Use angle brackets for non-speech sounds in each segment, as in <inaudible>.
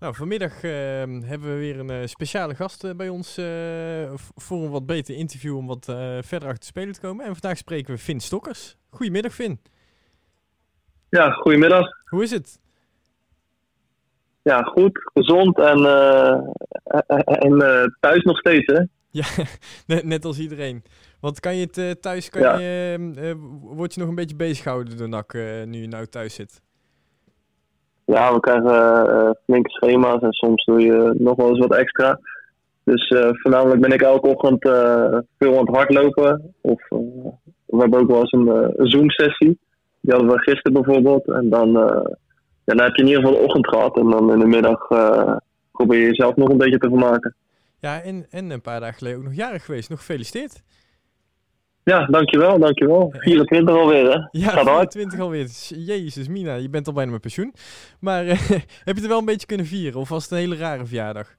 Nou, vanmiddag ehm, hebben we weer een eh, speciale gast eh, bij ons eh, voor een wat beter interview om wat verder achter de spelen te komen. En vandaag spreken we Finn Stokkers. Goedemiddag Finn. Ja, goedemiddag. Hoe is het? Ja, goed, gezond en, en thuis nog steeds, hè? Ja, <laughs> net, als iedereen. Want kan je het thuis, kan Ja. je, ehm, eh, word je nog een beetje bezig gehouden door NAC nu je nou thuis zit? Ja, we krijgen eh, flinke schema's en soms doe je nog wel eens wat extra. Dus eh, voornamelijk ben ik elke ochtend eh, veel aan het hardlopen. Of eh, we hebben ook wel eens een, eh, Zoom-sessie. Die hadden we gisteren bijvoorbeeld. En dan, eh, ja, dan heb je in ieder geval de ochtend gehad. En dan in de middag eh, probeer je jezelf nog een beetje te vermaken. Ja, en, en een paar dagen geleden ook nog jarig geweest. Nog gefeliciteerd. Ja, dankjewel, dankjewel. 24 alweer, hè? Ja, Gaat hard. 24 alweer. Jezus, Mina, je bent al bijna met pensioen. Maar eh, <laughs> heb je het er wel een beetje kunnen vieren? Of was het een hele rare verjaardag?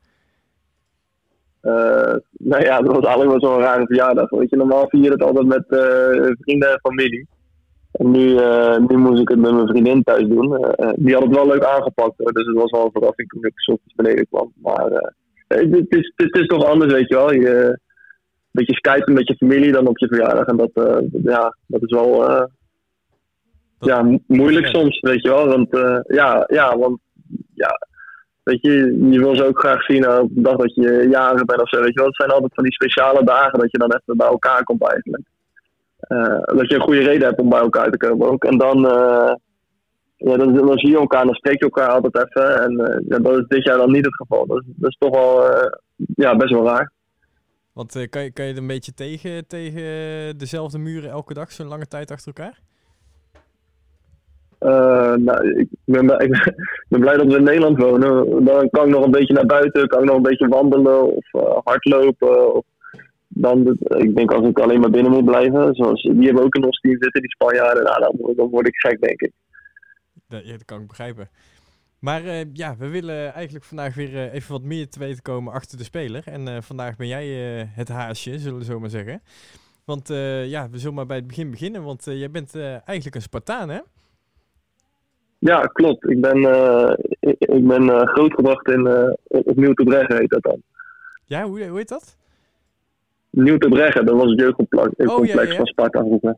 Eh, nou ja, dat was eigenlijk wel zo'n rare verjaardag. Weet je, normaal vier je het altijd met eh, vrienden en familie. En nu, nu moest ik het met mijn vriendin thuis doen. Die had het wel leuk aangepakt, hoor. dus het was wel een verrassing toen ik s ochtends beneden kwam. Maar het, is, het is toch anders, weet je wel. Je, beetje skypen met je familie dan op je verjaardag. En dat, eh, ja, dat is wel eh, Dat- ja, mo- moeilijk Ja. soms, weet je wel. Want eh, ja, ja, want ja, Weet je, je wil ze ook graag zien op de dag dat je jarig bent of zo. Weet je wel, het zijn altijd van die speciale dagen dat je dan even bij elkaar komt eigenlijk. Dat je een goede reden hebt om bij elkaar te komen ook. En dan, ja, dan, dan zie je elkaar, dan spreek je elkaar altijd even. En ja, dat is dit jaar dan niet het geval. Dat is, dat is toch wel ja, best wel raar. Want eh, kan, je, kan je er een beetje tegen, tegen dezelfde muren elke dag, zo'n lange tijd achter elkaar? Eh, nou, ik ben, blij- <laughs> ik ben blij dat we in Nederland wonen. Dan kan ik nog een beetje naar buiten, kan ik nog een beetje wandelen of eh, hardlopen. Of dan, ik denk als ik alleen maar binnen moet blijven, zoals die hebben ook in ons team zitten, die Spanjaarden, nou, dan, word- dan word ik gek, denk ik. Ja, dat kan ik begrijpen. Maar eh, ja, we willen eigenlijk vandaag weer eh, even wat meer te weten komen achter de speler. En eh, vandaag ben jij het haasje, zullen we zo maar zeggen. Want ja, we zullen maar bij het begin beginnen. Want jij bent eigenlijk een Spartaan, hè? Ja, klopt. Ik ben, ik, ik ben grootgebracht in Nieuw te Breggen, heet dat dan. Ja, hoe, hoe heet dat? Nieuw te Breggen, dat was het jeugdcomplex Oh, ja, ja. van Sparta vroeger.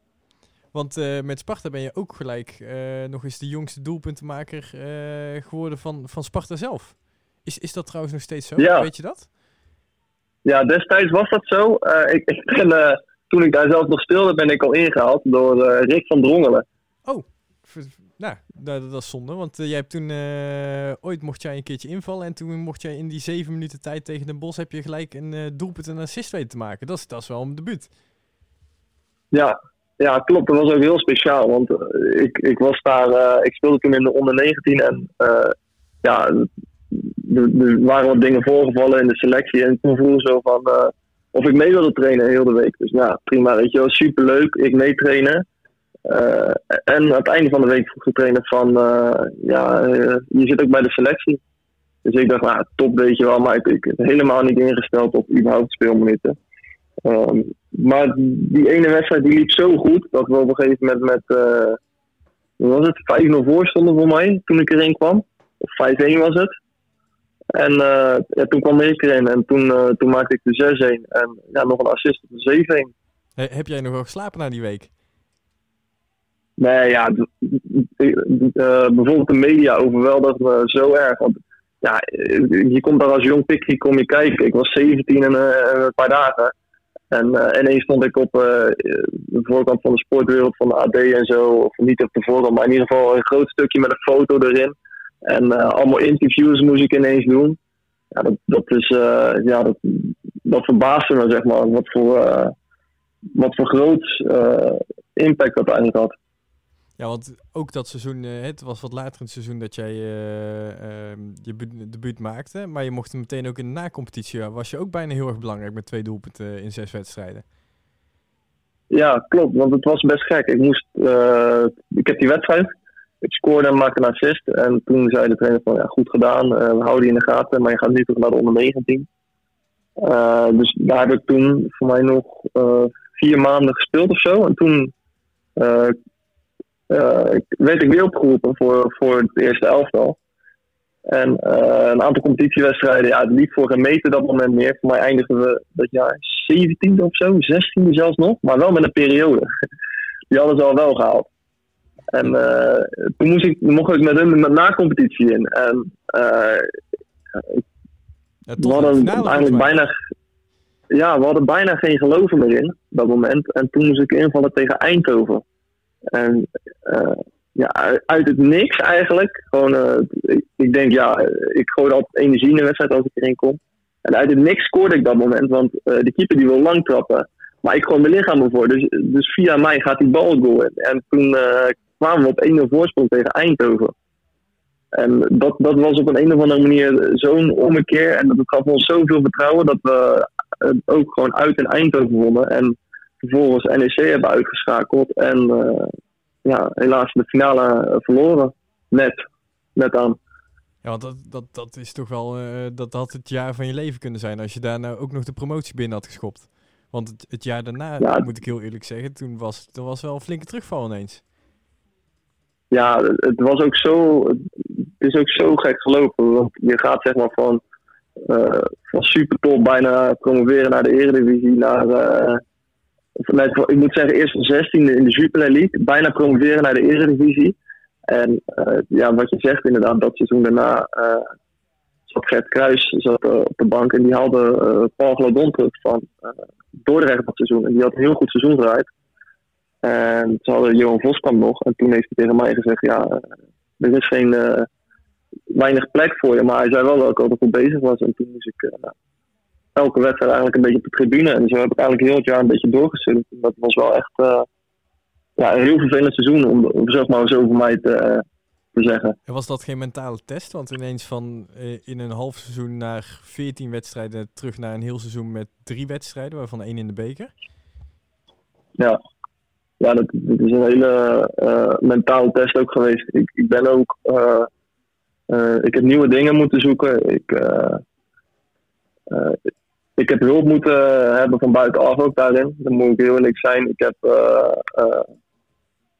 Want eh, met Sparta ben je ook gelijk eh, nog eens de jongste doelpuntenmaker eh, geworden van, van Sparta zelf. Is, is dat trouwens nog steeds zo? Ja. Weet je dat? Ja, destijds was dat zo. Ik, ik ben, toen ik daar zelf nog speelde, ben ik al ingehaald door Rick van Drongelen. V- Nou, dat, dat is zonde, want jij hebt toen ooit mocht jij een keertje invallen en toen mocht jij in die zeven minuten tijd tegen Den Bosch heb je gelijk een doelpunt en assist weten te maken. Dat is, dat is wel een debuut. Ja, ja, klopt. Dat was ook heel speciaal. Want eh, ik, ik was daar, eh, ik speelde toen in de onder 19 en eh, ja, er, waren wat dingen voorgevallen in de selectie. En toen vroeg zo van of ik mee wilde trainen heel de week. Dus ja, prima, weet je wel, superleuk. Ik meetrainen. Eh en aan het einde van de week vroeg de trainer van, ja, je zit ook bij de selectie. Dus ik dacht, nou, top weet je wel, maar ik, ik helemaal niet ingesteld op überhaupt speelminuten. Ehm, maar die ene wedstrijd die liep zo goed dat we op een gegeven moment met, hoe was het, 5-0 voor stonden voor mij toen ik erin kwam. Of 5-1 was het. En eh, ja, toen kwam ik erin en toen, eh, toen maakte ik de 6-1 en ja, nog een assist op de 7-1. He- heb jij nog wel geslapen na die week? Nee, ja, bijvoorbeeld de media overweldigde me zo erg. Want ja, je komt daar als jong pikkie kom je kijken. Ik was 17 en een paar dagen. En eh, ineens stond ik op eh, de voorkant van de sportwereld van de AD en zo. Of niet op de voorkant, maar in ieder geval een groot stukje met een foto erin. En eh, allemaal interviews moest ik ineens doen. Ja, dat, dat is, ja, dat, dat verbaasde me, zeg maar. Wat voor, wat voor groot impact dat eigenlijk had. Ja, want ook dat seizoen, eh, het was wat later in het seizoen dat jij eh, ehm, je bu- debuut maakte. Maar je mocht meteen ook in de na-competitie, was je ook bijna heel erg belangrijk met twee doelpunten in zes wedstrijden. Ja, klopt. Want het was best gek. Ik moest, eh, ik heb die wedstrijd. Ik scoorde en maakte een assist. En toen zei de trainer van, ja, goed gedaan. eh, we houden je in de gaten. Maar je gaat nu toch naar de onder 19. Eh, dus daar heb ik toen voor mij nog eh, vier maanden gespeeld of zo. En toen eh, eh, werd ik weer opgeroepen voor, voor het eerste elftal. En een aantal competitiewedstrijden, ja, het liep voor geen meter dat moment meer. Voor mij eindigden we dat jaar 17e of zo, 16e zelfs nog, maar wel met een periode. <laughs> Die hadden ze al wel gehaald. En toen moest ik, mocht ik met hun met na-competitie in. En Ja, we hadden eigenlijk bijna, ja, we hadden bijna geen geloven meer in dat moment. En toen moest ik invallen tegen Eindhoven. En eh, ja, uit- het niks eigenlijk. Gewoon, eh, ik, denk, ja, ik gooi altijd energie in de wedstrijd als ik erin kom. En uit het niks scoorde ik dat moment, want eh die keeper die wil lang trappen. Maar ik gooi mijn lichaam ervoor. Dus, dus via mij gaat die bal goal. En toen kwamen we op 1-0 voorsprong tegen Eindhoven. En dat, dat was op een, een of andere manier zo'n ommekeer. En dat gaf ons zoveel vertrouwen dat we ook gewoon uit in Eindhoven wonnen. En vervolgens NEC hebben uitgeschakeld. En eh, ja, helaas de finale eh, verloren. Net. Net aan. Ja, want dat, dat, dat is toch wel, eh, dat had het jaar van je leven kunnen zijn als je daar nou ook nog de promotie binnen had geschopt. Want het, het jaar daarna, Ja. moet ik heel eerlijk zeggen, toen was er was wel een flinke terugval ineens. ja, het was ook zo. Het is ook zo gek gelopen. Want je gaat zeg maar van, eh van super top bijna promoveren naar de Eredivisie. Naar, ik moet zeggen, eerst van 16e in de Jupiler League. Bijna promoveren naar de Eredivisie. En eh, ja, wat je zegt inderdaad, dat seizoen daarna eh, zat Gert Kruis zat, eh, op de bank. En die haalde Paul Glodon terug van Dordrecht dat seizoen. En die had een heel goed seizoen gedraaid. En ze hadden Johan Voskamp nog. En toen heeft hij tegen mij gezegd: Ja, er is geen weinig plek voor je. Maar hij zei wel dat ik altijd goed bezig was. En toen moest ik elke wedstrijd eigenlijk een beetje op de tribune. En zo heb ik eigenlijk heel het jaar een beetje doorgestuurd. En dat was wel echt eh, ja, een heel vervelend seizoen, om, om zeg maar zo voor mij te, eh, te zeggen. En was dat geen mentale test? Want ineens van eh, in een half seizoen naar 14 wedstrijden terug naar een heel seizoen met drie wedstrijden, waarvan één in de beker. Ja, ja dat, dat is een hele mentale test ook geweest. Ik, ik ben ook. ik heb nieuwe dingen moeten zoeken. Ik, ik heb hulp moeten hebben van buitenaf ook daarin. Dat moet ik heel eerlijk zijn. Ik, heb, eh, eh,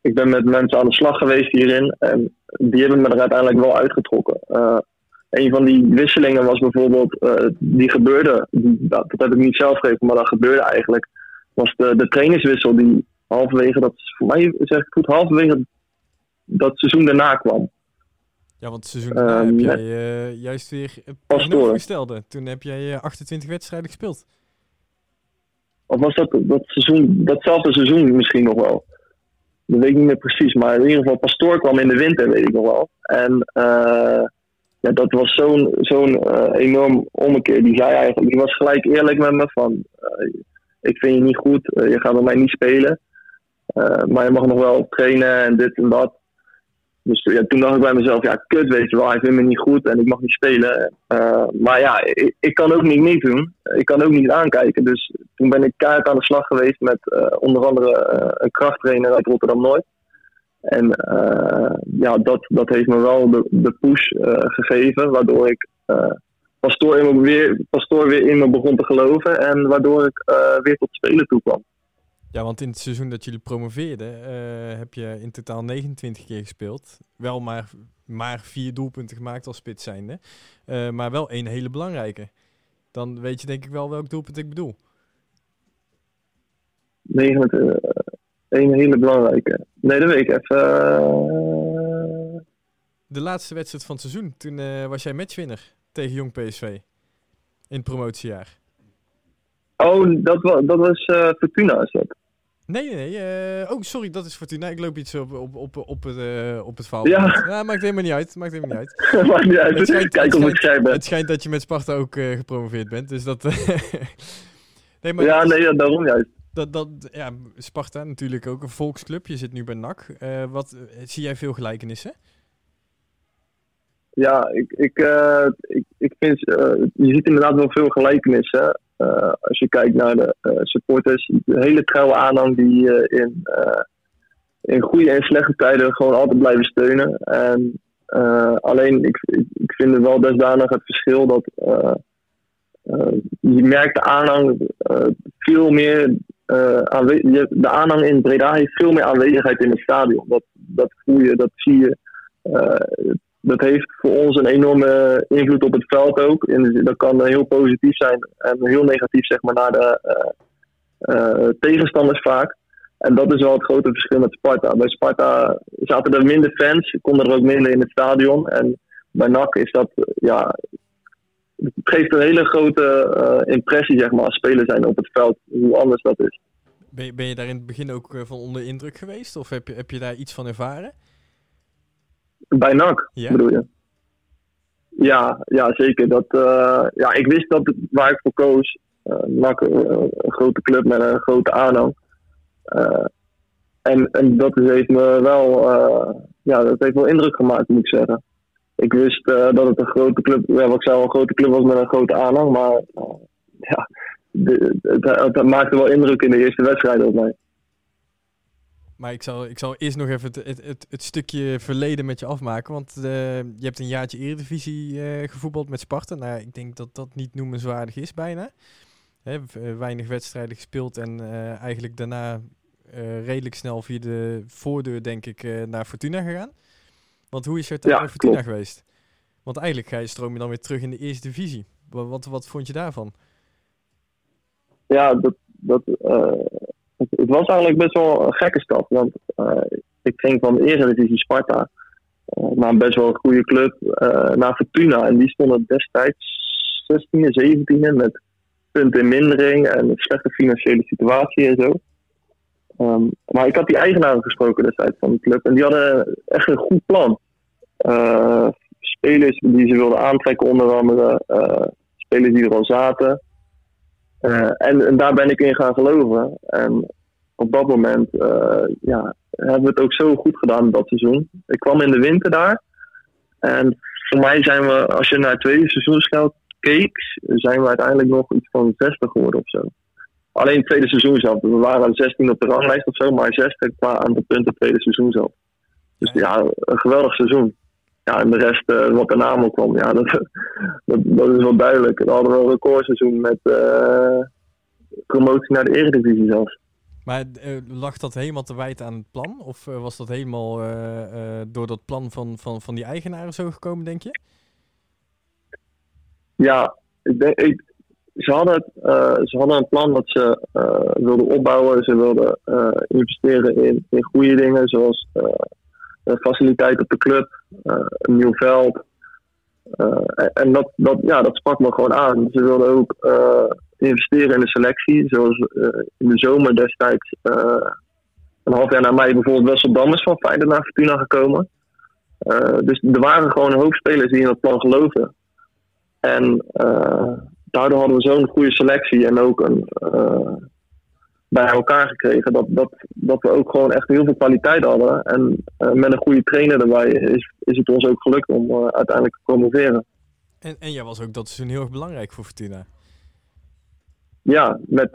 ik ben met mensen aan de slag geweest hierin. En die hebben me er uiteindelijk wel uitgetrokken. Eh, een van die wisselingen was bijvoorbeeld, eh, die gebeurde, dat, dat heb ik niet zelf gegeven, maar dat gebeurde eigenlijk was de, de trainerswissel die halverwege, dat voor mij zeg ik goed, halverwege dat seizoen daarna kwam. Ja, want het seizoen daarna Ehm, heb jij eh, juist weer tegenovergestelde. Toen heb jij eh, 28 wedstrijden gespeeld. Of was dat, dat seizoen, datzelfde seizoen misschien nog wel? Dat weet ik niet meer precies, maar in ieder geval Pastoor kwam in de winter, weet ik nog wel. En eh, ja, dat was zo'n zo'n eh, enorm ommekeer. Die zei eigenlijk, die was gelijk eerlijk met me van, eh, ik vind je niet goed, eh, je gaat bij mij niet spelen. Eh, maar je mag nog wel trainen en dit en dat. Dus ja, toen dacht ik bij mezelf, ja, kut, weet je wel, hij vindt me niet goed en ik mag niet spelen. Eh, maar ja, ik, kan ook niet meedoen. Ik kan ook niet aankijken. Dus toen ben ik keihard aan de slag geweest met eh, onder andere eh, een krachttrainer uit Rotterdam-Noord. En eh, ja, dat, dat heeft me wel de, push gegeven, waardoor ik pastoor, weer, pastoor weer in me begon te geloven en waardoor ik weer tot spelen toe kwam. Ja, want in het seizoen dat jullie promoveerden, eh, heb je in totaal 29 keer gespeeld. Wel maar, maar vier doelpunten gemaakt als spits zijnde. Eh, maar wel één hele belangrijke. Dan weet je denk ik wel welk doelpunt ik bedoel. 29, eh, een hele belangrijke. Nee, dat weet ik even. De laatste wedstrijd van het seizoen, toen was jij matchwinner tegen Jong PSV. In het promotiejaar. Oh, dat, wa- dat was eh, Fortuna, is dat? Nee, nee, nee. eh, oh, sorry, dat is Fortuna. Ik loop iets op, op, op, op, het, eh, op het verhaal. Ja. maakt helemaal niet uit. Maakt helemaal niet uit. <laughs> Maakt niet uit. Het schijnt- Kijk het of ik schijnt- scherp ben. Het schijnt dat je met Sparta ook eh, gepromoveerd bent. Dus dat. <laughs> nee, maar Ja, nee, ja, daarom juist. dat, dat, ja, Sparta natuurlijk ook een volksclub. Je zit nu bij NAC. Wat, zie jij veel gelijkenissen? Ja, ik, ik, ik, ik vind, je ziet inderdaad wel veel gelijkenissen. Eh, als je kijkt naar de eh, supporters, de hele trouwe aanhang die eh, in, in goede en slechte tijden gewoon altijd blijven steunen. En, alleen, ik, ik, vind het wel desdanig het verschil dat je merkt de aanhang veel meer. de aanhang in Breda heeft veel meer aanwezigheid in het stadion. Dat, dat voel je, dat zie je. Dat heeft voor ons een enorme invloed op het veld ook. En dat kan heel positief zijn en heel negatief zeg maar, naar de tegenstanders vaak. En dat is wel het grote verschil met Sparta. Bij Sparta zaten er minder fans, konden er ook minder in het stadion. En bij NAC is dat, ja, geeft een hele grote impressie, zeg maar, als speler zijn op het veld, hoe anders dat is. Ben je, ben je daar in het begin ook eh, van onder indruk geweest? Of heb je, heb je daar iets van ervaren? Bij NAC, ja. bedoel je? Ja, ja zeker. Dat, uh, ja, ik wist dat waar ik voor koos, uh, NAC, een grote club met een grote aanhang. en, en dat heeft me wel, ja, dat heeft wel indruk gemaakt, moet ik zeggen ik wist dat het een grote club, ja, wat ik zei, een grote club was met een grote aanhang. Maar ja, het, het, maakte wel indruk in de eerste wedstrijd op mij. Maar ik zal, ik zal eerst nog even het, het, het, stukje verleden met je afmaken. Want uh, je hebt een jaartje Eredivisie gevoetbald met Sparta. Nou, ik denk dat dat niet noemenswaardig is bijna. Hè, weinig wedstrijden gespeeld en eigenlijk daarna redelijk snel via de voordeur, denk ik, naar Fortuna gegaan. Want hoe is je tijd ja, bij Fortuna geweest? Want eigenlijk ga je stroom je dan weer terug in de eerste divisie. Wat, wat, wat vond je daarvan? Ja, dat, dat, uh, het, was eigenlijk best wel een gekke stap. Want uh, ik ging van de eerste divisie Sparta uh, naar een best wel een goede club, naar Fortuna. En die stonden destijds 16e, 17e met punten in mindering en een slechte financiële situatie en zo. Um, maar ik had die eigenaren gesproken destijds van de club. En die hadden echt een goed plan. Spelers die ze wilden aantrekken, onder andere. Spelers die er al zaten. Uh, en, en, daar ben ik in gaan geloven. En op dat moment ja, hebben we het ook zo goed gedaan dat seizoen. Ik kwam in de winter daar. En voor mij zijn we, als je naar het tweede seizoensgeld keek, zijn we uiteindelijk nog iets van 60 geworden of zo. Alleen het tweede seizoen zelf. We waren 16 op de ranglijst of zo, maar 60 qua aantal punten tweede seizoen zelf. Dus ja, een geweldig seizoen. Ja, en de rest uh, wat daarna ook kwam, ja, dat, <laughs> dat, dat, is wel duidelijk. We hadden wel een recordseizoen met uh, promotie naar de Eredivisie zelfs. Maar uh, lag dat helemaal te wijten aan het plan? Of was dat helemaal door dat plan van, van, van die eigenaren zo gekomen, denk je? Ja, ik denk, ik, ze hadden, uh, ze hadden een plan dat ze uh, wilden opbouwen. Ze wilden uh, investeren in, in goede dingen, zoals faciliteit op de club, een nieuw veld. en dat, dat, ja, dat sprak me gewoon aan. Ze wilden ook investeren in de selectie, zoals in de zomer destijds. een half jaar na mij bijvoorbeeld Wessel Dammers van Feyenoord naar Fortuna gekomen. dus er waren gewoon een hoop spelers die in dat plan geloofden. En daardoor hadden we zo'n goede selectie en ook een, bij elkaar gekregen. Dat, dat, dat we ook gewoon echt heel veel kwaliteit hadden. En uh, met een goede trainer erbij is, is het ons ook gelukt om uh, uiteindelijk te promoveren. En, en jij was ook dat seizoen heel erg belangrijk voor Fortuna. Ja, met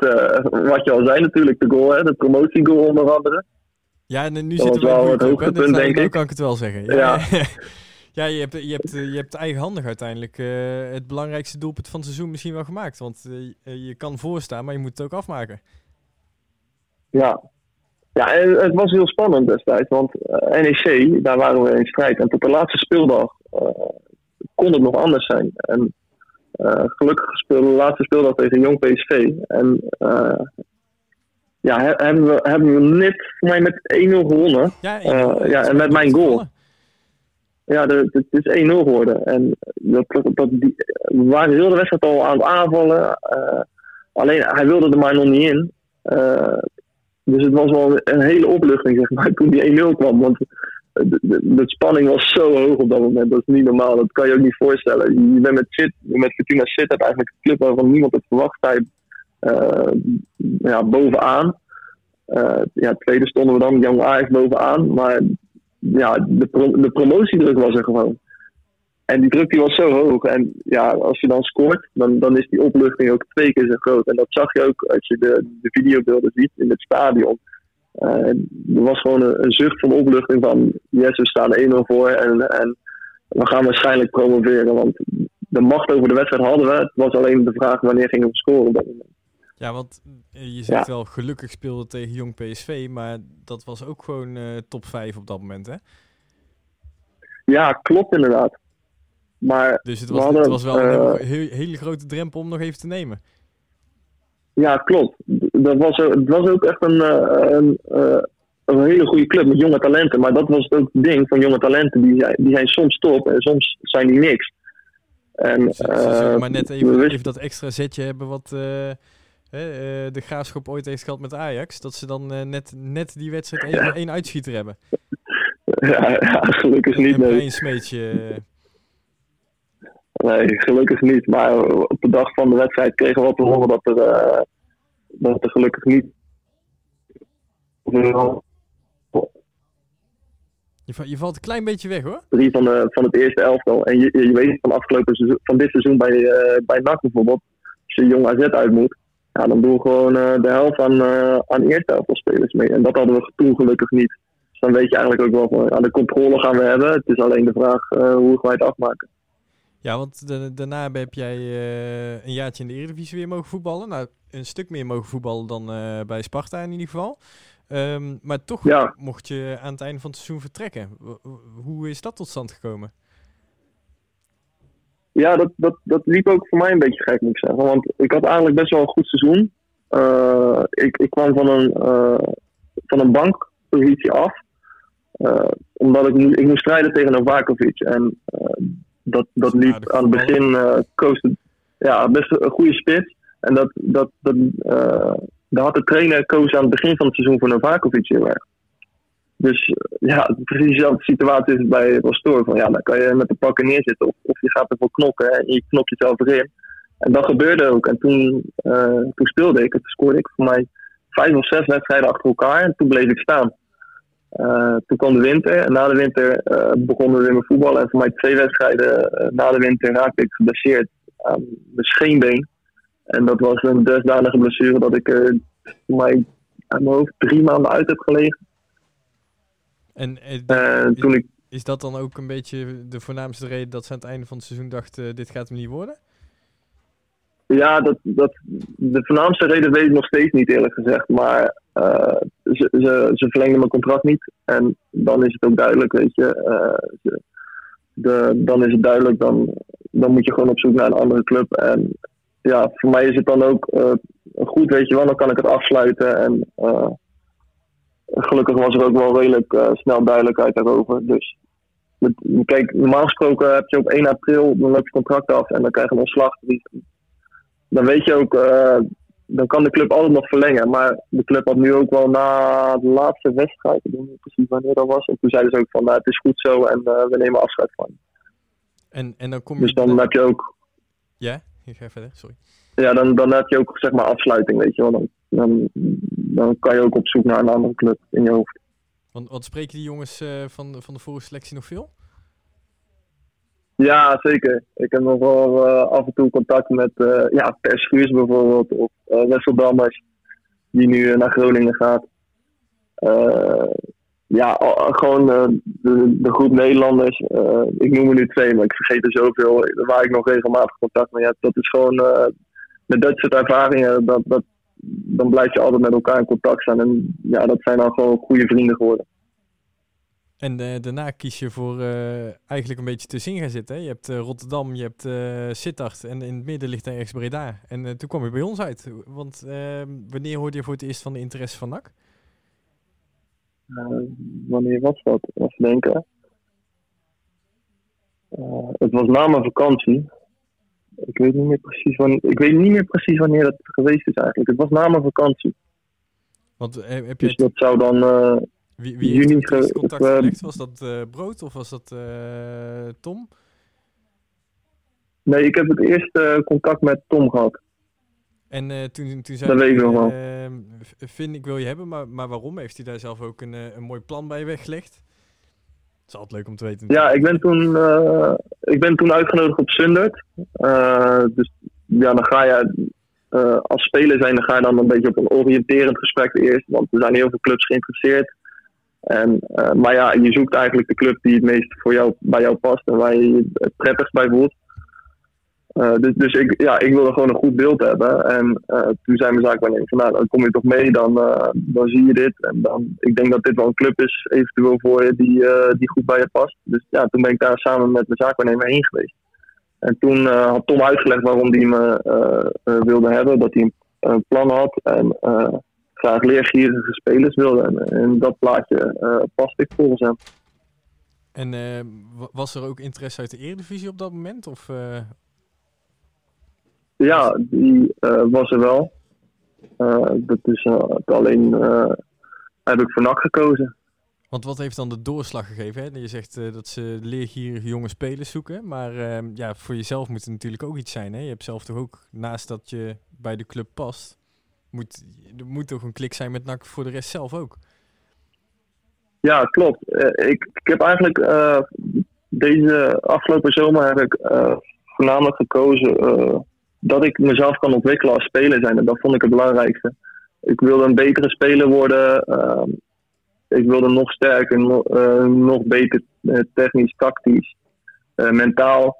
wat je al zei natuurlijk, de goal, hè, de promotiegoal onder andere. Ja, en nu zit er wel het hoogtepunt, dus denk ik. kan ik het wel zeggen. ja. ja. <laughs> Ja, je hebt, je hebt, je hebt eigenhandig uiteindelijk het belangrijkste doelpunt van het seizoen misschien wel gemaakt. Want je kan voorstaan, maar je moet het ook afmaken. Ja, ja en het was heel spannend destijds. Want uh, NEC, daar waren we in strijd. En tot de laatste speeldag kon het nog anders zijn. En gelukkig speelde de laatste speeldag tegen Jong PSV. En ja, hebben we, hebben we net voor mij met 1-0 gewonnen. Ja, ja, en met mijn goal ja, het is 1-0 geworden. En dat, dat, die, we waren heel de wedstrijd al aan het aanvallen. Uh, alleen hij wilde er maar nog niet in. Uh, dus het was wel een hele opluchting zeg maar, <laughs> toen die 1-0 kwam. Want de, de, spanning was zo hoog op dat moment. Dat is niet normaal. Dat kan je ook niet voorstellen. Je bent met, Shit, met Fortuna Sittard eigenlijk een club waarvan niemand het verwacht. Hij, uh, ja, bovenaan. Uh, ja, tweede stonden we dan, Young Ajax bovenaan. Maar ja, de, de promotiedruk was er gewoon. En die druk die was zo hoog. En ja, als je dan scoort, dan, dan is die opluchting ook twee keer zo groot. En dat zag je ook als je de, de videobeelden ziet in het stadion. Uh, er was gewoon een, zucht van opluchting van... Yes, we staan 1-0 voor en, en we gaan waarschijnlijk promoveren. Want de macht over de wedstrijd hadden we. Het was alleen de vraag wanneer gingen we scoren op dat moment. Ja, want eh, je zegt wel gelukkig speelde tegen Jong PSV, maar dat was ook gewoon uh, top 5 op dat moment, hè? Ja, klopt inderdaad. Maar Dus het we was, hadden, het was wel een eh, heel- hele grote drempel om nog even te nemen. Ja, klopt. Dat was, het was ook echt een, eh, een, eh, een hele goede club met jonge talenten. Maar dat was ook het ding van jonge talenten. Die zijn, die zijn soms top en soms zijn die niks. En, Ze, ze zullen maar net even, even dat extra zetje hebben wat eh, de graafschap ooit heeft gehad met Ajax. Dat ze dan net, net die wedstrijd één uitschieter hebben. <laughs> ja, ja, gelukkig niet. Een Nee. Brian Smeetje. Nee, gelukkig niet. Maar op de dag van de wedstrijd kregen we wel te horen dat er, eh, dat er gelukkig niet. Je, je valt een klein beetje weg hoor. Drie van, de, van het eerste elftal. En je, je weet van afgelopen seizoen, van dit seizoen bij, eh bij NAC bijvoorbeeld. Als je jong AZ uit moet. Ja, dan doen we gewoon eh, de helft aan, aan eerste elftal spelers mee. En dat hadden we toen gelukkig niet. Dus dan weet je eigenlijk ook wel van, ja, de controle gaan we hebben. Het is alleen de vraag hoe gaan wij het afmaken. Ja, want da- daarna heb jij eh, een jaartje in de Eredivisie weer mogen voetballen. Nou, een stuk meer mogen voetballen dan eh, bij Sparta in ieder geval. Ehm, maar toch Ja. mocht je aan het einde van het seizoen vertrekken. Hoe is dat tot stand gekomen? Ja, dat, dat, dat liep ook voor mij een beetje gek, moet ik zeggen. Want ik had eigenlijk best wel een goed seizoen. Eh, ik, ik kwam van een, van een bankpositie af. Omdat ik, ik moest strijden tegen Novakovic. En dat, dat liep aan het begin eh koos het- ja, best een goede spits. En dat, dat, dat, eh, daar had de trainer koos aan het begin van het seizoen voor Novakovic heel erg. Dus eh, ja, precies dezelfde situatie is het bij Rostov. Van ja, dan kan je met de pakken neerzitten of, of je gaat ervoor knokken en je knokt jezelf erin. En dat gebeurde ook. En toen, toen speelde ik. En toen scoorde ik voor mij vijf of zes wedstrijden achter elkaar. En toen bleef ik staan. Eh, toen kwam de winter. En na de winter eh, begonnen we weer met voetballen. En voor mij twee wedstrijden eh, na de winter raakte ik geblesseerd aan mijn scheenbeen. En dat was een dusdanige blessure dat ik er voor mij aan mijn hoofd drie maanden uit heb gelegen. En En toen ik is dat dan ook een beetje de voornaamste reden dat ze aan het einde van het seizoen dachten, dit gaat hem niet worden? Ja, dat, dat, de voornaamste reden weet ik nog steeds niet eerlijk gezegd. Maar ze, ze, ze verlengden mijn contract niet. En dan is het ook duidelijk, weet je. eh, de, dan is het duidelijk, dan, dan moet je gewoon op zoek naar een andere club. En ja, voor mij is het dan ook eh, goed, weet je wel. Dan kan ik het afsluiten. En eh, gelukkig was er ook wel redelijk snel duidelijkheid daarover. Dus kijk, normaal gesproken heb je op 1 april, dan je contract af en dan krijg je een ontslag dan weet je ook, dan kan de club altijd nog verlengen. Maar de club had nu ook wel na de laatste wedstrijd, ik weet niet precies wanneer dat was. En toen zeiden ze ook van, nou, het is goed zo en eh, we nemen afscheid van. En, en dan kom je... Dus dan heb je ook, Ja, ik ga verder, sorry. ja, dan, dan heb je ook zeg maar afsluiting, weet je wel. Dan, dan, dan kan je ook op zoek naar een andere club in je hoofd. Want, want spreken die jongens eh, van, de- van de vorige selectie nog veel? Ja, zeker. Ik heb nog wel eh, af en toe contact met eh ja, Per bijvoorbeeld. Of eh Wessel die nu naar Groningen gaat. Ja, gewoon de, de groep Nederlanders. ik noem er nu twee, maar ik vergeet er zoveel. Waar ik nog regelmatig contact mee heb. Dat is gewoon met dat soort ervaringen. Dat, dat, dan blijf je altijd met elkaar in contact staan. En ja, dat zijn dan gewoon goede vrienden geworden. En eh, daarna kies je voor eh, eigenlijk een beetje tussenin gaan zitten. hè? Je hebt eh, Rotterdam, je hebt Sittard en in het midden ligt ergens Breda. En toen kwam je bij ons uit. Want eh, wanneer hoorde je voor het eerst van de interesse van NAC? Wanneer was dat? Even denken. Het was na mijn vakantie. Ik weet, niet meer precies wanneer, ik weet niet meer precies wanneer dat geweest is eigenlijk. Het was na mijn vakantie. Want heb je Dus dat zou dan. Wie, wie heeft juni het eerste ge- contact of, eh, gelegd? Was dat eh, Brood of was dat eh, Tom? nee, ik heb het eerste eh, contact met Tom gehad. En toen, toen zei Dat weet ik hij, nog wel. eh, v- Finn, ik wil je hebben, maar, maar waarom? Heeft hij daar zelf ook een, een mooi plan bij weggelegd? Het is altijd leuk om te weten. Ja, ik ben toen, ik ben toen uitgenodigd op Sundert. Dus ja, dan ga je als speler zijn, dan ga je dan een beetje op een oriënterend gesprek eerst. Want er zijn heel veel clubs geïnteresseerd. En, eh, maar ja, je zoekt eigenlijk de club die het meest voor jou, bij jou past en waar je het prettigst bij voelt. dus dus ik, ja, ik wilde gewoon een goed beeld hebben. En toen zei mijn zaakwaarnemer van nou, dan kom je toch mee, dan, dan zie je dit. En dan, ik denk dat dit wel een club is, eventueel voor je, die, die goed bij je past. Dus ja, toen ben ik daar samen met mijn zaakwaarnemer heen geweest. En toen had Tom uitgelegd waarom hij me wilde hebben. Dat hij een plan had en graag leergierige spelers wilde. En dat plaatje paste ik volgens hem. En uh, was er ook interesse uit de Eredivisie op dat moment? Of, uh... Ja, die was er wel. dat is alleen heb ik voor NAC gekozen. Want wat heeft dan de doorslag gegeven? Hè? Je zegt dat ze leergierige jonge spelers zoeken. Maar ehm, ja, voor jezelf moet het natuurlijk ook iets zijn. Hè? Je hebt zelf toch ook, naast dat je bij de club past, moet, er moet toch een klik zijn met NAC voor de rest zelf ook. Ja, klopt. Uh, ik, ik heb eigenlijk uh, deze afgelopen zomer heb ik uh, voornamelijk gekozen dat ik mezelf kan ontwikkelen als speler zijn. En dat vond ik het belangrijkste. Ik wilde een betere speler worden. Ehm, ik wilde nog sterker, no, nog beter technisch, tactisch, mentaal.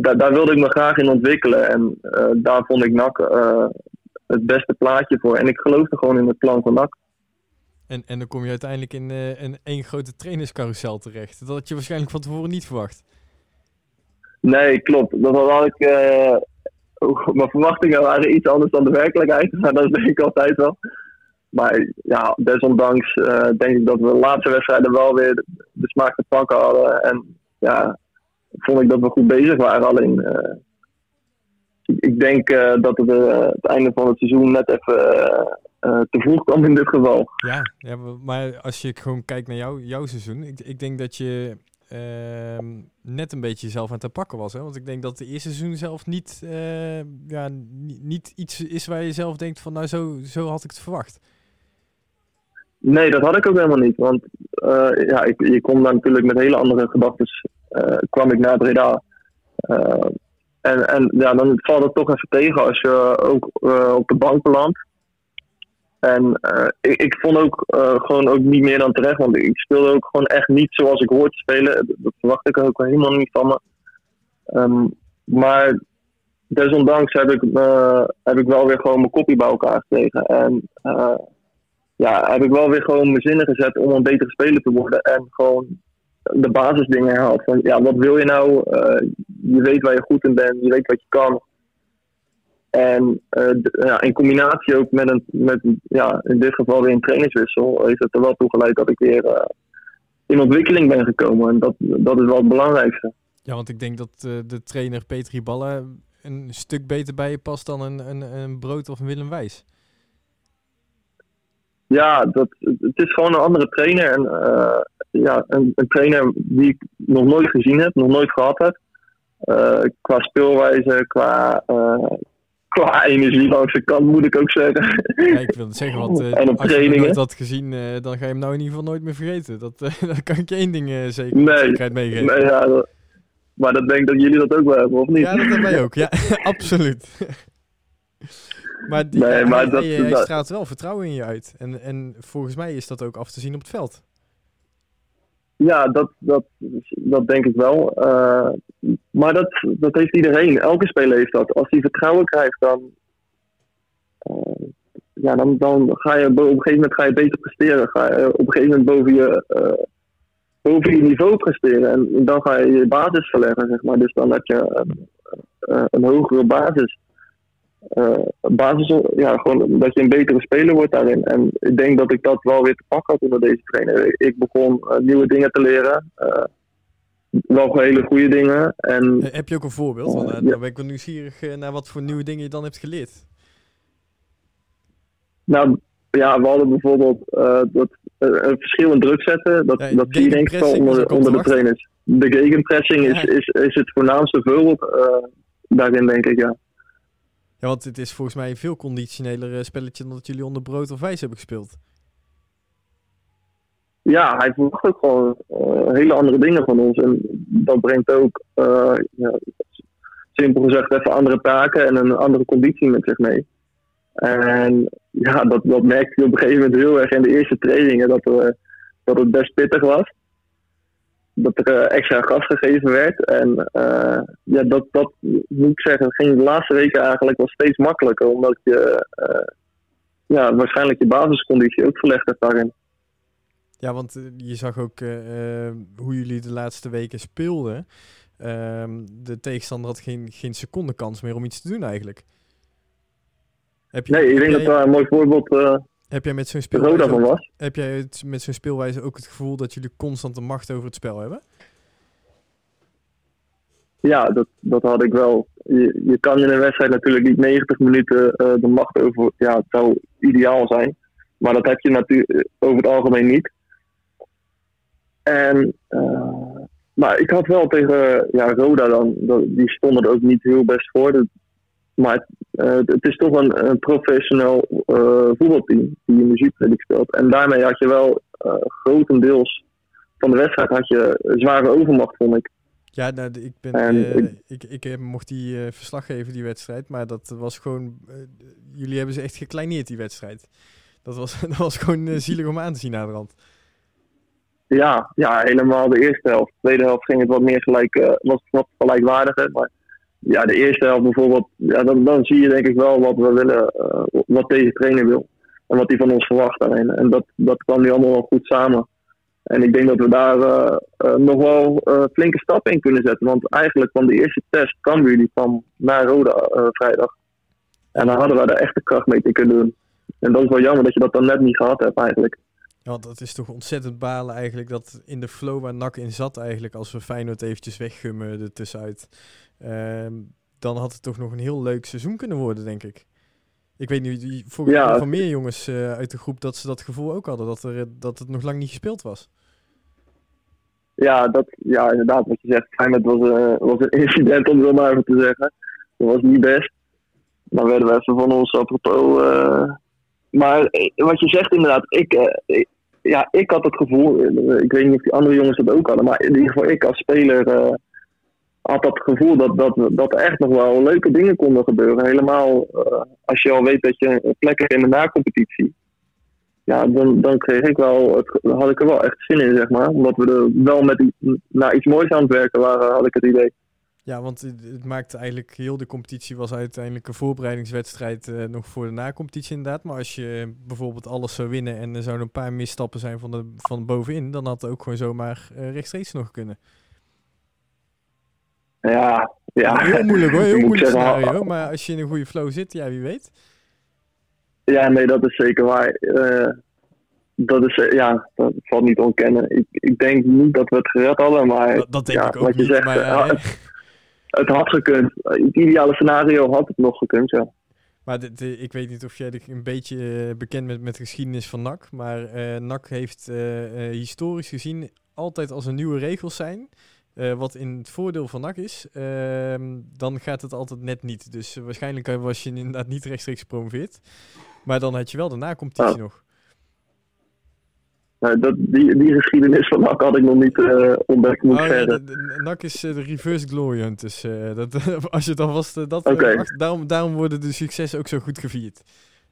daar wilde ik me graag in ontwikkelen. En daar vond ik NAC het beste plaatje voor. En ik geloofde gewoon in het plan van NAC. En, en dan kom je uiteindelijk in uh, een één grote trainerscarousel terecht. Dat had je waarschijnlijk van tevoren niet verwacht. Nee, klopt. Dat had ik. Uh, <laughs> mijn verwachtingen waren iets anders dan de werkelijkheid. <laughs> Maar dat denk ik altijd wel. Maar ja, desondanks uh, denk ik dat we de laatste wedstrijden wel weer de smaak te pakken hadden. En ja, vond ik dat we goed bezig waren. Alleen, ik denk dat het het einde van het seizoen net even uh, te vroeg kwam in dit geval. Ja, ja, maar als je gewoon kijkt naar jou, jouw seizoen, ik, ik denk dat je uh, net een beetje zelf aan te pakken was. Hè? Want ik denk dat de eerste seizoen zelf niet, uh, ja, niet, iets is waar je zelf denkt van nou zo, zo had ik het verwacht. Nee, dat had ik ook helemaal niet. Want uh, ja, ik, je komt dan natuurlijk met hele andere gedachten. kwam ik naar Breda. En, en ja, dan valt het toch even tegen als je ook op de bank belandt. En uh, ik, ik, vond ook gewoon ook niet meer dan terecht, want ik speelde ook gewoon echt niet zoals ik hoor te spelen. Dat verwacht ik ook helemaal niet van me. Um, maar desondanks heb ik, heb ik wel weer gewoon mijn kopie bij elkaar gekregen. En ja, heb ik wel weer gewoon mijn zinnen gezet om een betere speler te worden. En gewoon de basisdingen herhaald. Van, ja, wat wil je nou? je weet waar je goed in bent, je weet wat je kan. En uh, ja, in combinatie ook met, een, met ja, in dit geval weer een trainingswissel, heeft het er wel toe geleid dat ik weer uh, in ontwikkeling ben gekomen. En dat, dat is wel het belangrijkste. Ja, want ik denk dat de trainer Petri Ballen een stuk beter bij je past dan een, een, een Brood of een Willem Wijs. Ja, dat, het is gewoon een andere trainer. En, ja, een, een, trainer die ik nog nooit gezien heb, nog nooit gehad heb. qua speelwijze, qua qua energie langs de kant, moet ik ook zeggen. Ja, ik wil zeggen, want en op als trainingen. je nooit had gezien, dan ga je hem nou in ieder geval nooit meer vergeten. Dat, <laughs> dat kan ik je één ding zeker nee, meegeven. Nee, ja, dat, maar dat denk ik dat jullie dat ook wel hebben, of niet? Ja, dat hebben wij ook. Ja, <laughs> absoluut. <laughs> maar, die, nee, maar dat, hij, straalt wel vertrouwen in je uit. En, en volgens mij is dat ook af te zien op het veld. Ja, dat, dat, dat denk ik wel. Uh, maar dat, dat heeft iedereen. Elke speler heeft dat. Als hij vertrouwen krijgt, dan, uh, ja, dan, dan ga je op een gegeven moment ga je beter presteren. Ga je op een gegeven moment boven je, uh, boven je niveau presteren. En dan ga je je basis verleggen, zeg maar. Dus dan heb je een hogere basis basis, ja, gewoon dat je een betere speler wordt daarin. En ik denk dat ik dat wel weer te pakken had onder deze trainer. Ik begon uh, nieuwe dingen te leren. Uh, wel hele goede dingen. En, Heb je ook een voorbeeld? Want, ja. Dan ben ik wel nieuwsgierig naar wat voor nieuwe dingen je dan hebt geleerd. Nou, ja, we hadden bijvoorbeeld dat, een verschil in druk zetten. Dat, ja, dat zie je denk ik wel onder, onder de trainers. De gegenpressing is, is, is het voornaamste voorbeeld daarin, denk ik, ja. Want het is volgens mij een veel conditioneler eh, spelletje dan dat jullie onder brood of wijs hebben gespeeld. Ja, hij verwacht ook gewoon uh, hele andere dingen van ons. En dat brengt ook, uh, ja, simpel gezegd, even andere taken en een andere conditie met zich mee. En ja, dat, dat merkte je op een gegeven moment heel erg in de eerste trainingen, dat, dat het best pittig was. Dat er eh, extra gas gegeven werd. En uh, ja, dat, dat moet ik zeggen, ging de laatste weken eigenlijk wel steeds makkelijker. Omdat je uh, ja, waarschijnlijk je basisconditie ook verlegd hebt daarin. Ja, want je zag ook hoe jullie de laatste weken speelden. Ehm, de tegenstander had geen, geen seconde kans meer om iets te doen eigenlijk. Heb je, nee, ik denk dat daar een mooi voorbeeld heb jij met zo'n speelwijze, ook, heb jij het, met zo'n speelwijze ook het gevoel dat jullie constant de macht over het spel hebben? Ja, dat, dat had ik wel. Je, je kan in een wedstrijd natuurlijk niet 90 minuten uh, de macht over. Ja, het zou ideaal zijn. Maar dat heb je natuurlijk over het algemeen niet. En, uh, maar ik had wel tegen ja, Roda dan, die stonden er ook niet heel best voor. Maar uh, het is toch een, een professioneel uh, voetbalteam die in de League speelt. En daarmee had je wel uh, grotendeels van de wedstrijd had je zware overmacht, vond ik. Ja, nou, ik, ben, ik, ik, ik, mocht die verslag geven, die wedstrijd. Maar dat was gewoon... jullie hebben ze echt gekleineerd, die wedstrijd. Dat was, <laughs> dat was gewoon zielig om aan te zien naar de rand. Ja, ja, helemaal de eerste helft. De tweede helft ging het wat meer gelijk, was wat gelijkwaardiger. Maar ja, de eerste helft bijvoorbeeld, ja, dan, dan zie je denk ik wel wat we willen, uh, wat deze trainer wil. En wat hij van ons verwacht daarin. En dat, dat kwam nu allemaal wel goed samen. En ik denk dat we daar uh, uh, nog wel flinke stappen in kunnen zetten. Want eigenlijk van de eerste test Cambuur die kwam naar Roda vrijdag. En dan hadden we daar echt de kracht mee te kunnen doen. En dat is wel jammer dat je dat dan net niet gehad hebt eigenlijk. Ja, dat is toch ontzettend balen eigenlijk dat in de flow waar NAC in zat eigenlijk, als we Feyenoord eventjes weggummen er tussenuit, Ehm, dan had het toch nog een heel leuk seizoen kunnen worden, denk ik. Ik weet nu ja. van meer jongens uh, uit de groep dat ze dat gevoel ook hadden, dat, er, dat het nog lang niet gespeeld was. Ja, dat, ja inderdaad, wat je zegt. Feyenoord was, uh, was een <laughs> incident, om zo maar even te zeggen. Dat was niet best. Dan werden we even van ons apropos. Uh, maar wat je zegt inderdaad, ik, ik, ja, ik had het gevoel, ik weet niet of die andere jongens dat ook hadden, maar in ieder geval ik als speler had dat gevoel dat, dat, dat echt nog wel leuke dingen konden gebeuren. Helemaal uh, als je al weet dat je een plek hebt in de na-competitie. Ja, dan, dan kreeg ik wel, het, had ik er wel echt zin in, zeg maar. Omdat we er wel met naar iets moois aan het werken waren, had ik het idee. Ja, want het maakte eigenlijk heel de competitie was uiteindelijk een voorbereidingswedstrijd uh, nog voor de na-competitie inderdaad. Maar als je bijvoorbeeld alles zou winnen en er zouden een paar misstappen zijn van, de, van bovenin, dan had het ook gewoon zomaar uh, rechtstreeks nog kunnen. Ja, ja. Heel moeilijk hoor, <laughs> heel moeilijk scenario. Maar als je in een goede flow zit, ja, wie weet. Ja, nee, dat is zeker waar. Uh, dat is, ja, dat valt niet te ontkennen. Ik, ik denk niet dat we het gered hadden, maar... Dat, dat denk ja, ik ook wat je zegt, maar, uh, <laughs> het, had gekund. Het ideale scenario had het nog gekund, ja. Maar de, ik weet niet of jij een beetje bekend bent met de geschiedenis van NAC. Maar uh, NAC heeft historisch gezien altijd als er nieuwe regels zijn... Uh, wat in het voordeel van NAC is, uh, dan gaat het altijd net niet. Dus uh, waarschijnlijk was je inderdaad niet rechtstreeks gepromoveerd. Maar dan had je wel de na-competitie nog. Nou, dat, die, die geschiedenis van NAC had ik nog niet uh, ontdekt, moet oh, ja, NAC is de reverse glory Dus dat, <laughs> als je het alvast... dat, daarom, daarom worden de successen ook zo goed gevierd.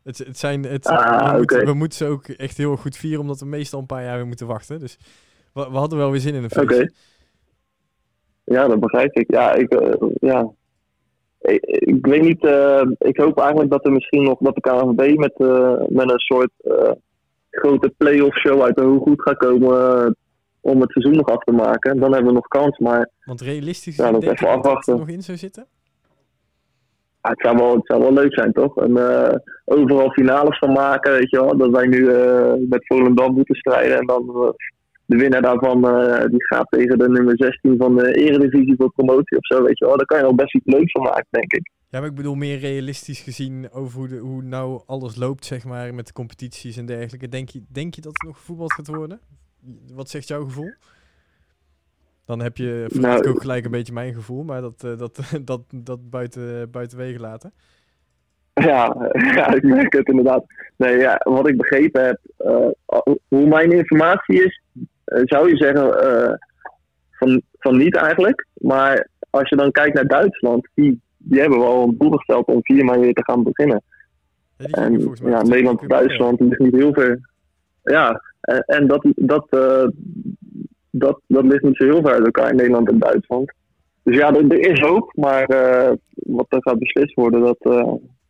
Het, het zijn, het, ah, we, moeten, we, moeten, ze ook echt heel goed vieren, omdat we meestal een paar jaar weer moeten wachten. Dus we, hadden wel weer zin in een. Okay. Ja, dat begrijp ik. Ja, ik, ja. Ik, weet niet. Uh, ik hoop eigenlijk dat er misschien nog dat de KNVB met, uh, met een soort grote play-off show uit de hoe goed gaat komen om het seizoen nog af te maken. Dan hebben we nog kans. Maar, Want realistisch ja, dat even afwachten. nog in zou zitten? Ja, het, zou wel, het zou wel leuk zijn, toch? En overal finales van maken, weet je wel. Dat wij nu met Volendam moeten strijden en dan de winnaar daarvan uh, die gaat tegen de nummer 16 van de Eredivisie voor promotie of zo. Weet je wel. Daar kan je wel best iets leuks van maken, denk ik. Ja, maar ik bedoel meer realistisch gezien over hoe, de, hoe nou alles loopt, zeg maar, met de competities en dergelijke. Denk je, denk je dat het nog voetbal gaat worden? Wat zegt jouw gevoel? Dan heb je nou, ook gelijk een beetje mijn gevoel, maar dat, uh, dat, <laughs> dat, dat buiten, buiten wegen laten. Ja, <laughs> ja, ik merk het inderdaad. Nee, ja, wat ik begrepen heb, uh, hoe mijn informatie is, eh, zou je zeggen eh, van, van niet eigenlijk. Maar als je dan kijkt naar Duitsland, die, die hebben wel een doel gesteld om 4 mei weer te gaan beginnen. Ja, en ja, Nederland en Duitsland ligt niet heel ver. Ja, en, en dat, dat, uh, dat, dat ligt niet zo heel ver uit elkaar in Nederland en Duitsland. Dus ja, er, er is hoop, maar wat er gaat beslist worden, dat,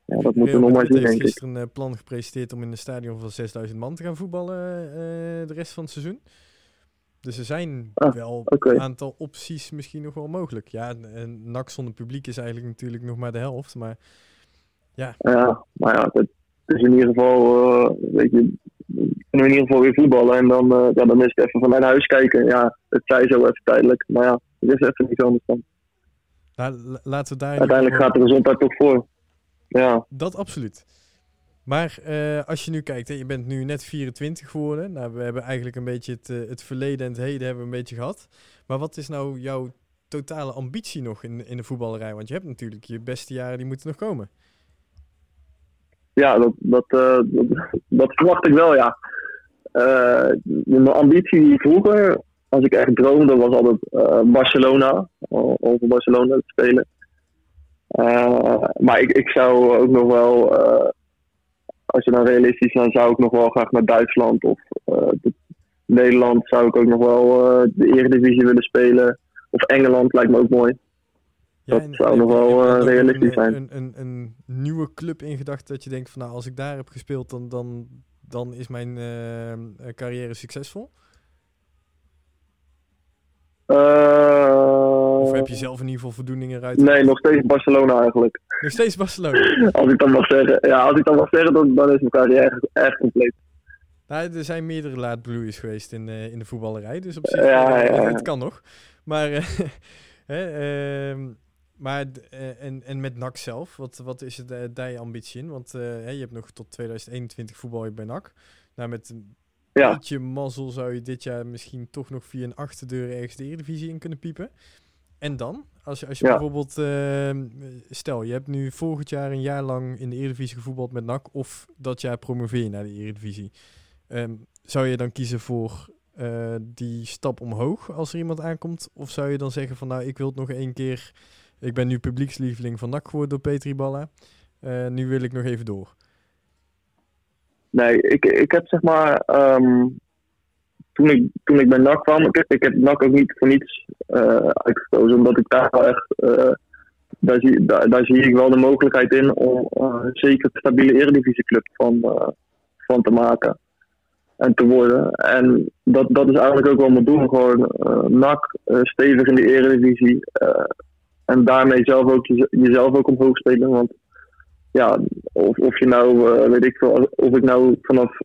ja, dat moeten we nog maar zien, denk ik. Er is gisteren een plan gepresenteerd om in een stadion van 6000 man te gaan voetballen de rest van het seizoen. Dus er zijn ah, wel een aantal opties misschien nog wel mogelijk. Ja, en NAC zonder publiek is eigenlijk natuurlijk nog maar de helft, maar ja. Ja, maar ja, het, is in ieder geval, uh, weet je, kunnen we in ieder geval weer voetballen en dan, uh, ja, dan is het even vanuit huis kijken. Ja, het zij zo even tijdelijk, maar ja, het is even niet anders dan. Nou, laten we daar... Uiteindelijk gaat de gezondheid toch voor. Ja. Dat absoluut. Maar uh, als je nu kijkt, hè, je bent nu net 24 geworden. Nou, we hebben eigenlijk een beetje het, uh, het verleden en het heden hebben we een beetje gehad. Maar wat is nou jouw totale ambitie nog in, in de voetballerij? Want je hebt natuurlijk je beste jaren, die moeten nog komen. Ja, dat, dat, uh, dat, verwacht ik wel, ja. mijn ambitie vroeger, als ik echt droomde, was altijd Barcelona. Om voor Barcelona te spelen. maar ik, ik zou ook nog wel als je dan realistisch dan zou ik nog wel graag naar Duitsland of uh, Nederland zou ik ook nog wel uh, de Eredivisie willen spelen. Of Engeland lijkt me ook mooi. Ja, dat zou nog wel uh, realistisch een, zijn. Een, een, een, nieuwe club in gedachten dat je denkt van nou als ik daar heb gespeeld dan, dan, dan is mijn carrière succesvol? Of heb je zelf in ieder geval voldoeningen uit? Nee, nog steeds Barcelona eigenlijk. Nog steeds Barcelona? <laughs> als ik dan mag zeggen. Ja, als ik dan mag zeggen, dan, dan is mijn carrière echt, compleet. Nou, er zijn meerdere laadbloeiers geweest in, uh, in de voetballerij, dus op zich, ja, ja, het kan nog. Maar, uh, <laughs> hè, uh, maar en, en met NAC zelf, wat, wat is het uh, je ambitie in? Want je hebt nog tot 2021 voetbal bij NAC. Nou, met een beetje mazzel zou je dit jaar misschien toch nog via een achterdeur ergens de Eredivisie in kunnen piepen. En dan? Als je, als je bijvoorbeeld, uh, stel je hebt nu volgend jaar een jaar lang in de Eredivisie gevoetbald met NAC, of dat jaar promoveer je naar de Eredivisie. Um, zou je dan kiezen voor uh, die stap omhoog als er iemand aankomt? Of zou je dan zeggen van nou, ik wil het nog één keer, ik ben nu publiekslieveling van NAC geworden door Petri Balla, uh, nu wil ik nog even door. Nee, ik, ik heb zeg maar um, toen ik, toen ik bij NAC kwam, ik, ik heb NAC ook niet voor niets uh, uitgekozen, omdat ik daar wel echt, uh, daar, zie, daar, zie ik wel de mogelijkheid in om uh, zeker een stabiele eredivisieclub van, van te maken en te worden. En dat, dat is eigenlijk ook wel mijn doel, gewoon NAC stevig in de eredivisie en daarmee zelf ook jezelf ook omhoog spelen, want ja, of, of je nou, weet ik veel, of ik nou vanaf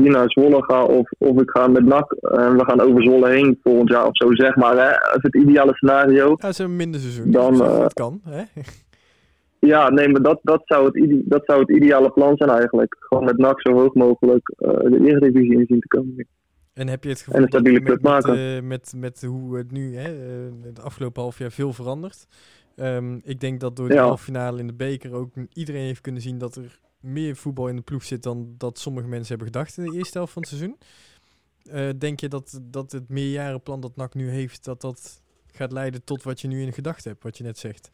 hier naar Zwolle ga of, of ik ga met NAC en we gaan over Zwolle heen volgend jaar of zo, zeg maar. Hè? Als het ideale scenario. Ja, is een minder seizoen. Dan, uh, dat kan, hè? <laughs> Ja, nee, maar dat, dat, zou het dat zou het ideale plan zijn eigenlijk. Gewoon met NAC zo hoog mogelijk uh, de Eredivisie in zien te komen. En heb je het gevoel stabiele club met. Met, uh, met, met, hoe het nu, hè, het afgelopen half jaar veel verandert. Um, ik denk dat door de ja. halve finale in de beker ook iedereen heeft kunnen zien dat er meer voetbal in de ploeg zit dan dat sommige mensen hebben gedacht in de eerste helft van het seizoen. Uh, denk je dat, dat het meerjarenplan dat NAC nu heeft, dat dat gaat leiden tot wat je nu in gedachten hebt, wat je net zegt?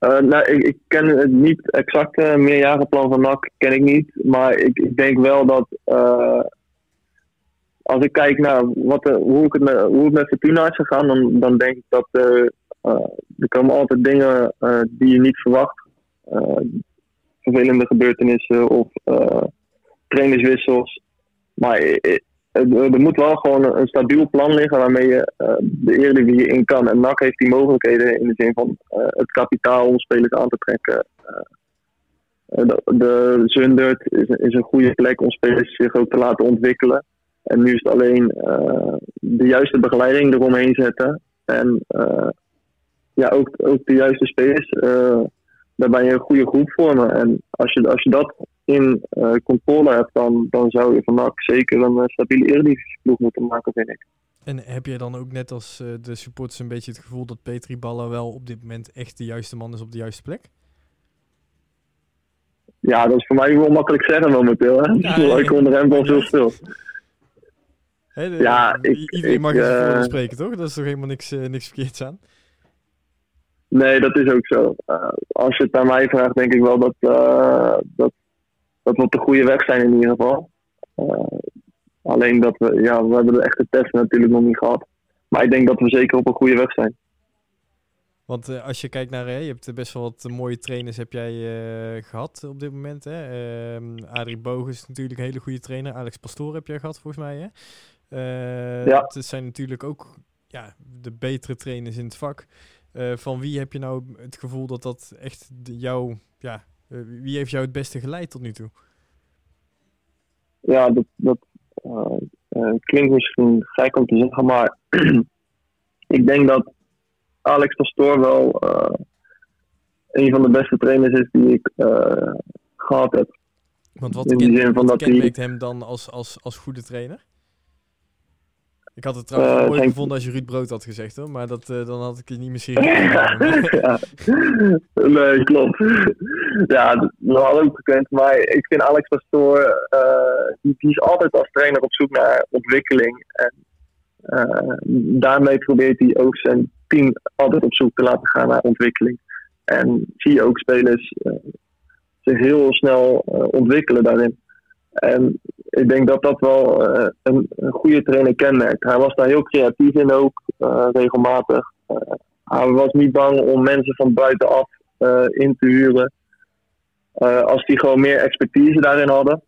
Uh, nou, ik, ik, ken het niet exacte meerjarenplan van NAC, ken ik niet. Maar ik, ik denk wel dat als ik kijk naar wat, hoe, ik het met, hoe het met is gegaan, dan, dan denk ik dat er komen altijd dingen die je niet verwacht vervelende gebeurtenissen of uh, trainerswissels. Maar er moet wel gewoon een stabiel plan liggen waarmee je uh, de Eredivisie in kan. En NAC heeft die mogelijkheden in de zin van uh, het kapitaal om spelers aan te trekken. de, de Zundert is, is, een goede plek om spelers zich ook te laten ontwikkelen. En nu is het alleen de juiste begeleiding eromheen zetten. En ja, ook, ook de juiste spelers daarbij een goede groep vormen. En als je, als je dat in uh, controle hebt, dan, dan zou je van zeker een uh, stabiele Eredivisie-ploeg moeten maken, vind ik. En heb je dan ook net als uh, de supporters een beetje het gevoel dat Petri Balla wel op dit moment echt de juiste man is op de juiste plek? Ja, dat is voor mij wel makkelijk zeggen momenteel. Hè? Ja, ik onder hem wel veel stil. ja, ik, iedereen mag je uh, spreken, toch? Dat is toch helemaal niks, niks verkeerds aan? Nee, dat is ook zo. Uh, als je het aan mij vraagt, denk ik wel dat, uh, dat, dat we op de goede weg zijn in ieder geval. Uh, alleen dat we, ja, we hebben de echte test natuurlijk nog niet gehad. Maar ik denk dat we zeker op een goede weg zijn. Want als je kijkt naar, hè, je hebt best wel wat mooie trainers heb jij gehad op dit moment. Hè? Uh, Adrie Boog is natuurlijk een hele goede trainer. Alex Pastoor heb jij gehad volgens mij. Hè? Ja. Het zijn natuurlijk ook ja, de betere trainers in het vak. Van wie heb je nou het gevoel dat dat echt jou, ja, wie heeft jou het beste geleid tot nu toe? Ja, dat, dat klinkt misschien gek om te zeggen, maar <clears throat> ik denk dat Alex Pastoor wel een van de beste trainers is die ik gehad heb. Want wat, In zin van dat kenmerkt hij... hem dan als, als, als goede trainer? Ik had het trouwens uh, mooi gevonden als je Ruud Brood had gezegd hoor, maar dat, uh, dan had ik je niet meer <laughs> ja. <laughs> Nee, klopt. Ja, dat had ook gekend. Maar ik vind Alex Pastoor, uh, die, die, is altijd als trainer op zoek naar ontwikkeling. En daarmee probeert hij ook zijn team altijd op zoek te laten gaan naar ontwikkeling. En zie je ook spelers zich heel snel ontwikkelen daarin. En ik denk dat dat wel uh, een, een, goede trainer kenmerkt. Hij was daar heel creatief in ook, regelmatig. hij was niet bang om mensen van buitenaf in te huren. als die gewoon meer expertise daarin hadden.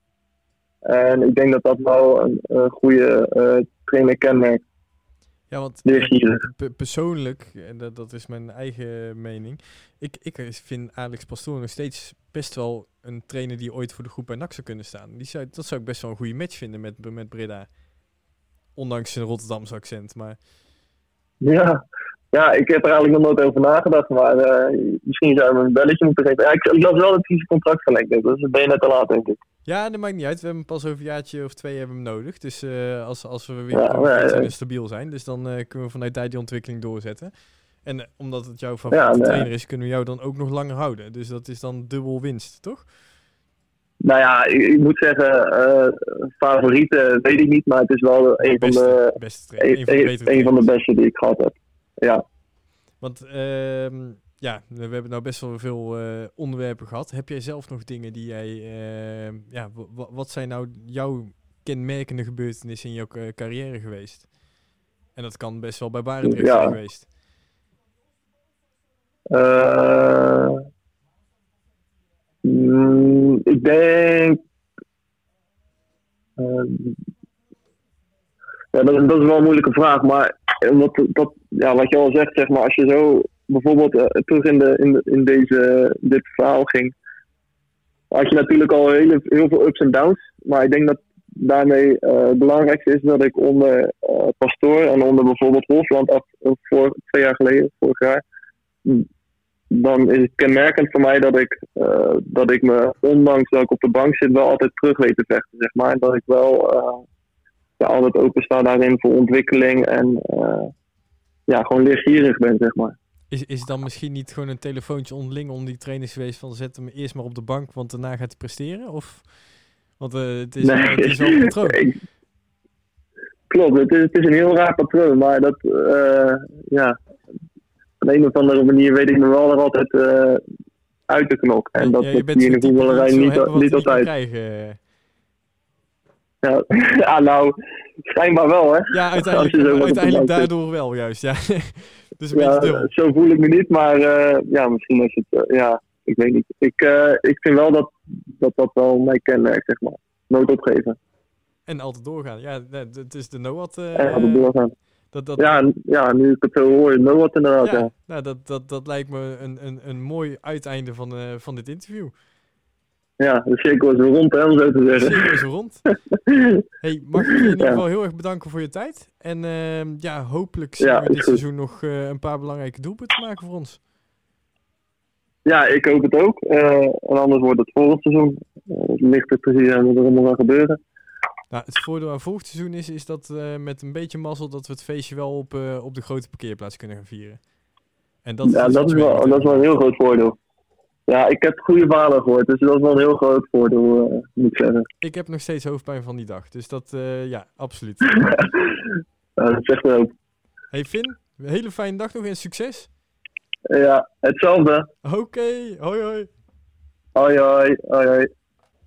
En ik denk dat dat wel een, een goede trainer kenmerkt. Ja, want persoonlijk, en dat, dat is mijn eigen mening, ik, ik vind Alex Pastoor nog steeds best wel een trainer die ooit voor de groep bij NAC zou kunnen staan. Die zou, dat zou ik best wel een goede match vinden met, met Breda. Ondanks zijn Rotterdamse accent, maar... Ja, ja, ik heb er eigenlijk nog nooit over nagedacht, maar uh, misschien zou je een belletje moeten geven. Ja, ik, ik las wel dat hij zijn contract verlengd heeft, dus ben je net te laat, denk ik. Ja, dat maakt niet uit. We hebben pas over een jaartje of twee hebben hem nodig. Dus uh, als, als we weer ja, stabiel zijn, dus dan uh, kunnen we vanuit daar die ontwikkeling doorzetten. En uh, omdat het jouw favoriete ja, trainer is, kunnen we jou dan ook nog langer houden. Dus dat is dan dubbel winst, toch? Nou ja, ik, ik moet zeggen, favoriete weet ik niet, maar het is wel een, van, de, beste een, een, een, van de beste die ik gehad heb. Ja. Want uh, ja, we hebben nou best wel veel uh, onderwerpen gehad. Heb jij zelf nog dingen die jij, uh, ja, wat zijn nou jouw kenmerkende gebeurtenissen in jouw uh, carrière geweest? En dat kan best wel bij Barendrecht ja. zijn geweest. Mm, ik denk. ja, dat, dat, is wel een moeilijke vraag, maar wat, dat, ja, wat je al zegt, zeg maar, als je zo bijvoorbeeld uh, terug in, de, in, in deze, dit verhaal ging, had je natuurlijk al heel, heel veel ups en downs. Maar ik denk dat daarmee uh, het belangrijkste is dat ik onder uh, Pastoor en onder bijvoorbeeld Hofland af, voor twee jaar geleden, vorig jaar, dan is het kenmerkend voor mij dat ik, dat ik me, ondanks dat ik op de bank zit, wel altijd terug weet te vechten. Zeg maar. Dat ik wel ja, altijd opensta daarin voor ontwikkeling en ja, gewoon leergierig ben, zeg maar. Is, is dan misschien niet gewoon een telefoontje onderling onder die trainers geweest van zet hem eerst maar op de bank, want daarna gaat hij presteren? Of, want uh, het, is, nee. het is wel een patroon. <laughs> Klopt, het is, het is een heel raar patroon, maar dat, uh, ja, op een of andere manier weet ik me wel er altijd uh, uit te knokken. En dat ja, je bent in de voetballerij niet, niet altijd. Krijgen. Ja, ja, <laughs> nou, schijnbaar wel, hè? Ja, uiteindelijk, uiteindelijk daardoor wel, juist. Ja. <laughs> dus een ja, beetje Zo voel ik me niet, maar uh, ja, misschien is het, uh, ja, ik weet niet. Ik, uh, ik vind wel dat, dat dat wel mij kenmerkt, zeg maar. Nooit opgeven. En altijd doorgaan. Ja, het is de. Uh, en altijd doorgaan. Dat, dat... Ja, ja, nu ik het zo hoor, Noat inderdaad. Ja, ja. Nou, dat, dat, dat lijkt me een, een, een mooi uiteinde van, van dit interview. Ja, de cirkel is rond, hè, om zo te zeggen. De cirkel is rond. <laughs> hey, mag ik je in ieder geval heel erg bedanken voor je tijd. En uh, ja, hopelijk zien we dit seizoen nog uh, een paar belangrijke doelpunten maken voor ons. Ja, ik hoop het ook. Uh, en anders wordt het volgend seizoen. het ligt er precies aan wat er allemaal gaat gebeuren. Nou, het voordeel aan volgend seizoen is, is dat met een beetje mazzel dat we het feestje wel op, op de grote parkeerplaats kunnen gaan vieren. En dat ja, dat, is wel, dat is wel een heel groot voordeel. Ja, ik heb goede verhalen gehoord, dus dat is wel een heel groot voordeel, uh, moet ik zeggen. Ik heb nog steeds hoofdpijn van die dag, dus dat, uh, ja, absoluut. <laughs> ja, dat zegt ook. Hey Finn, een hele fijne dag nog en succes. Ja, hetzelfde. Oké, okay. hoi hoi. Hoi hoi, hoi hoi.